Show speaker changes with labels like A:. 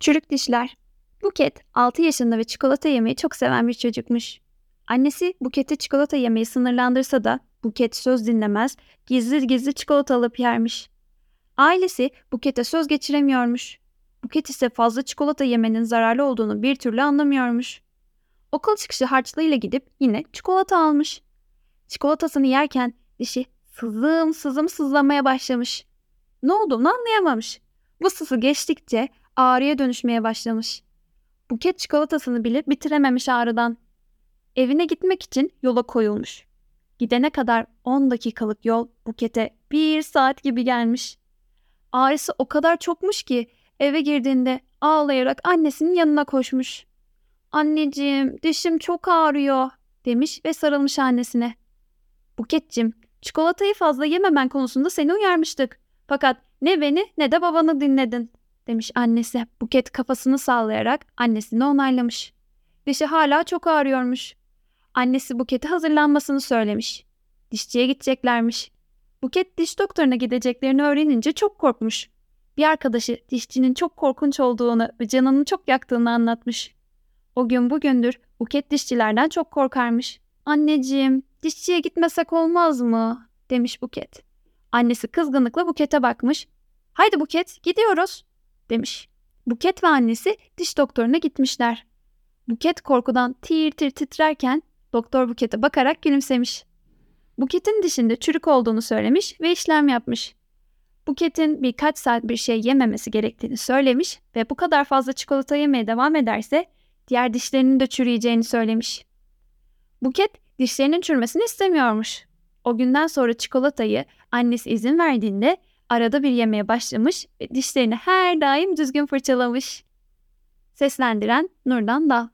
A: Çürük dişler. Buket 6 yaşında ve çikolata yemeyi çok seven bir çocukmuş. Annesi Buket'e çikolata yemeyi sınırlandırsa da Buket söz dinlemez, gizli gizli çikolata alıp yermiş. Ailesi Buket'e söz geçiremiyormuş. Buket ise fazla çikolata yemenin zararlı olduğunu bir türlü anlamıyormuş. Okul çıkışı harçlığıyla gidip yine çikolata almış. Çikolatasını yerken dişi sızım sızım sızlamaya başlamış. Ne olduğunu anlayamamış. Bu sızı geçtikçe ağrıya dönüşmeye başlamış. Buket çikolatasını bile bitirememiş ağrıdan. Evine gitmek için yola koyulmuş. Gidene kadar 10 dakikalık yol Buket'e bir saat gibi gelmiş. Ağrısı o kadar çokmuş ki eve girdiğinde ağlayarak annesinin yanına koşmuş. Anneciğim dişim çok ağrıyor demiş ve sarılmış annesine. Buket'cim çikolatayı fazla yememen konusunda seni uyarmıştık. Fakat ne beni ne de babanı dinledin demiş annesi. Buket kafasını sallayarak annesini onaylamış. Dişi hala çok ağrıyormuş. Annesi Buket'e hazırlanmasını söylemiş. Dişçiye gideceklermiş. Buket diş doktoruna gideceklerini öğrenince çok korkmuş. Bir arkadaşı dişçinin çok korkunç olduğunu ve canını çok yaktığını anlatmış. O gün bugündür Buket dişçilerden çok korkarmış. Anneciğim, dişçiye gitmesek olmaz mı? demiş Buket. Annesi kızgınlıkla Buket'e bakmış. Haydi Buket, gidiyoruz demiş. Buket ve annesi diş doktoruna gitmişler. Buket korkudan tir tir titrerken doktor Buket'e bakarak gülümsemiş. Buket'in dişinde çürük olduğunu söylemiş ve işlem yapmış. Buket'in birkaç saat bir şey yememesi gerektiğini söylemiş ve bu kadar fazla çikolata yemeye devam ederse diğer dişlerinin de çürüyeceğini söylemiş. Buket dişlerinin çürümesini istemiyormuş. O günden sonra çikolatayı annesi izin verdiğinde arada bir yemeye başlamış ve dişlerini her daim düzgün fırçalamış. Seslendiren Nurdan Dal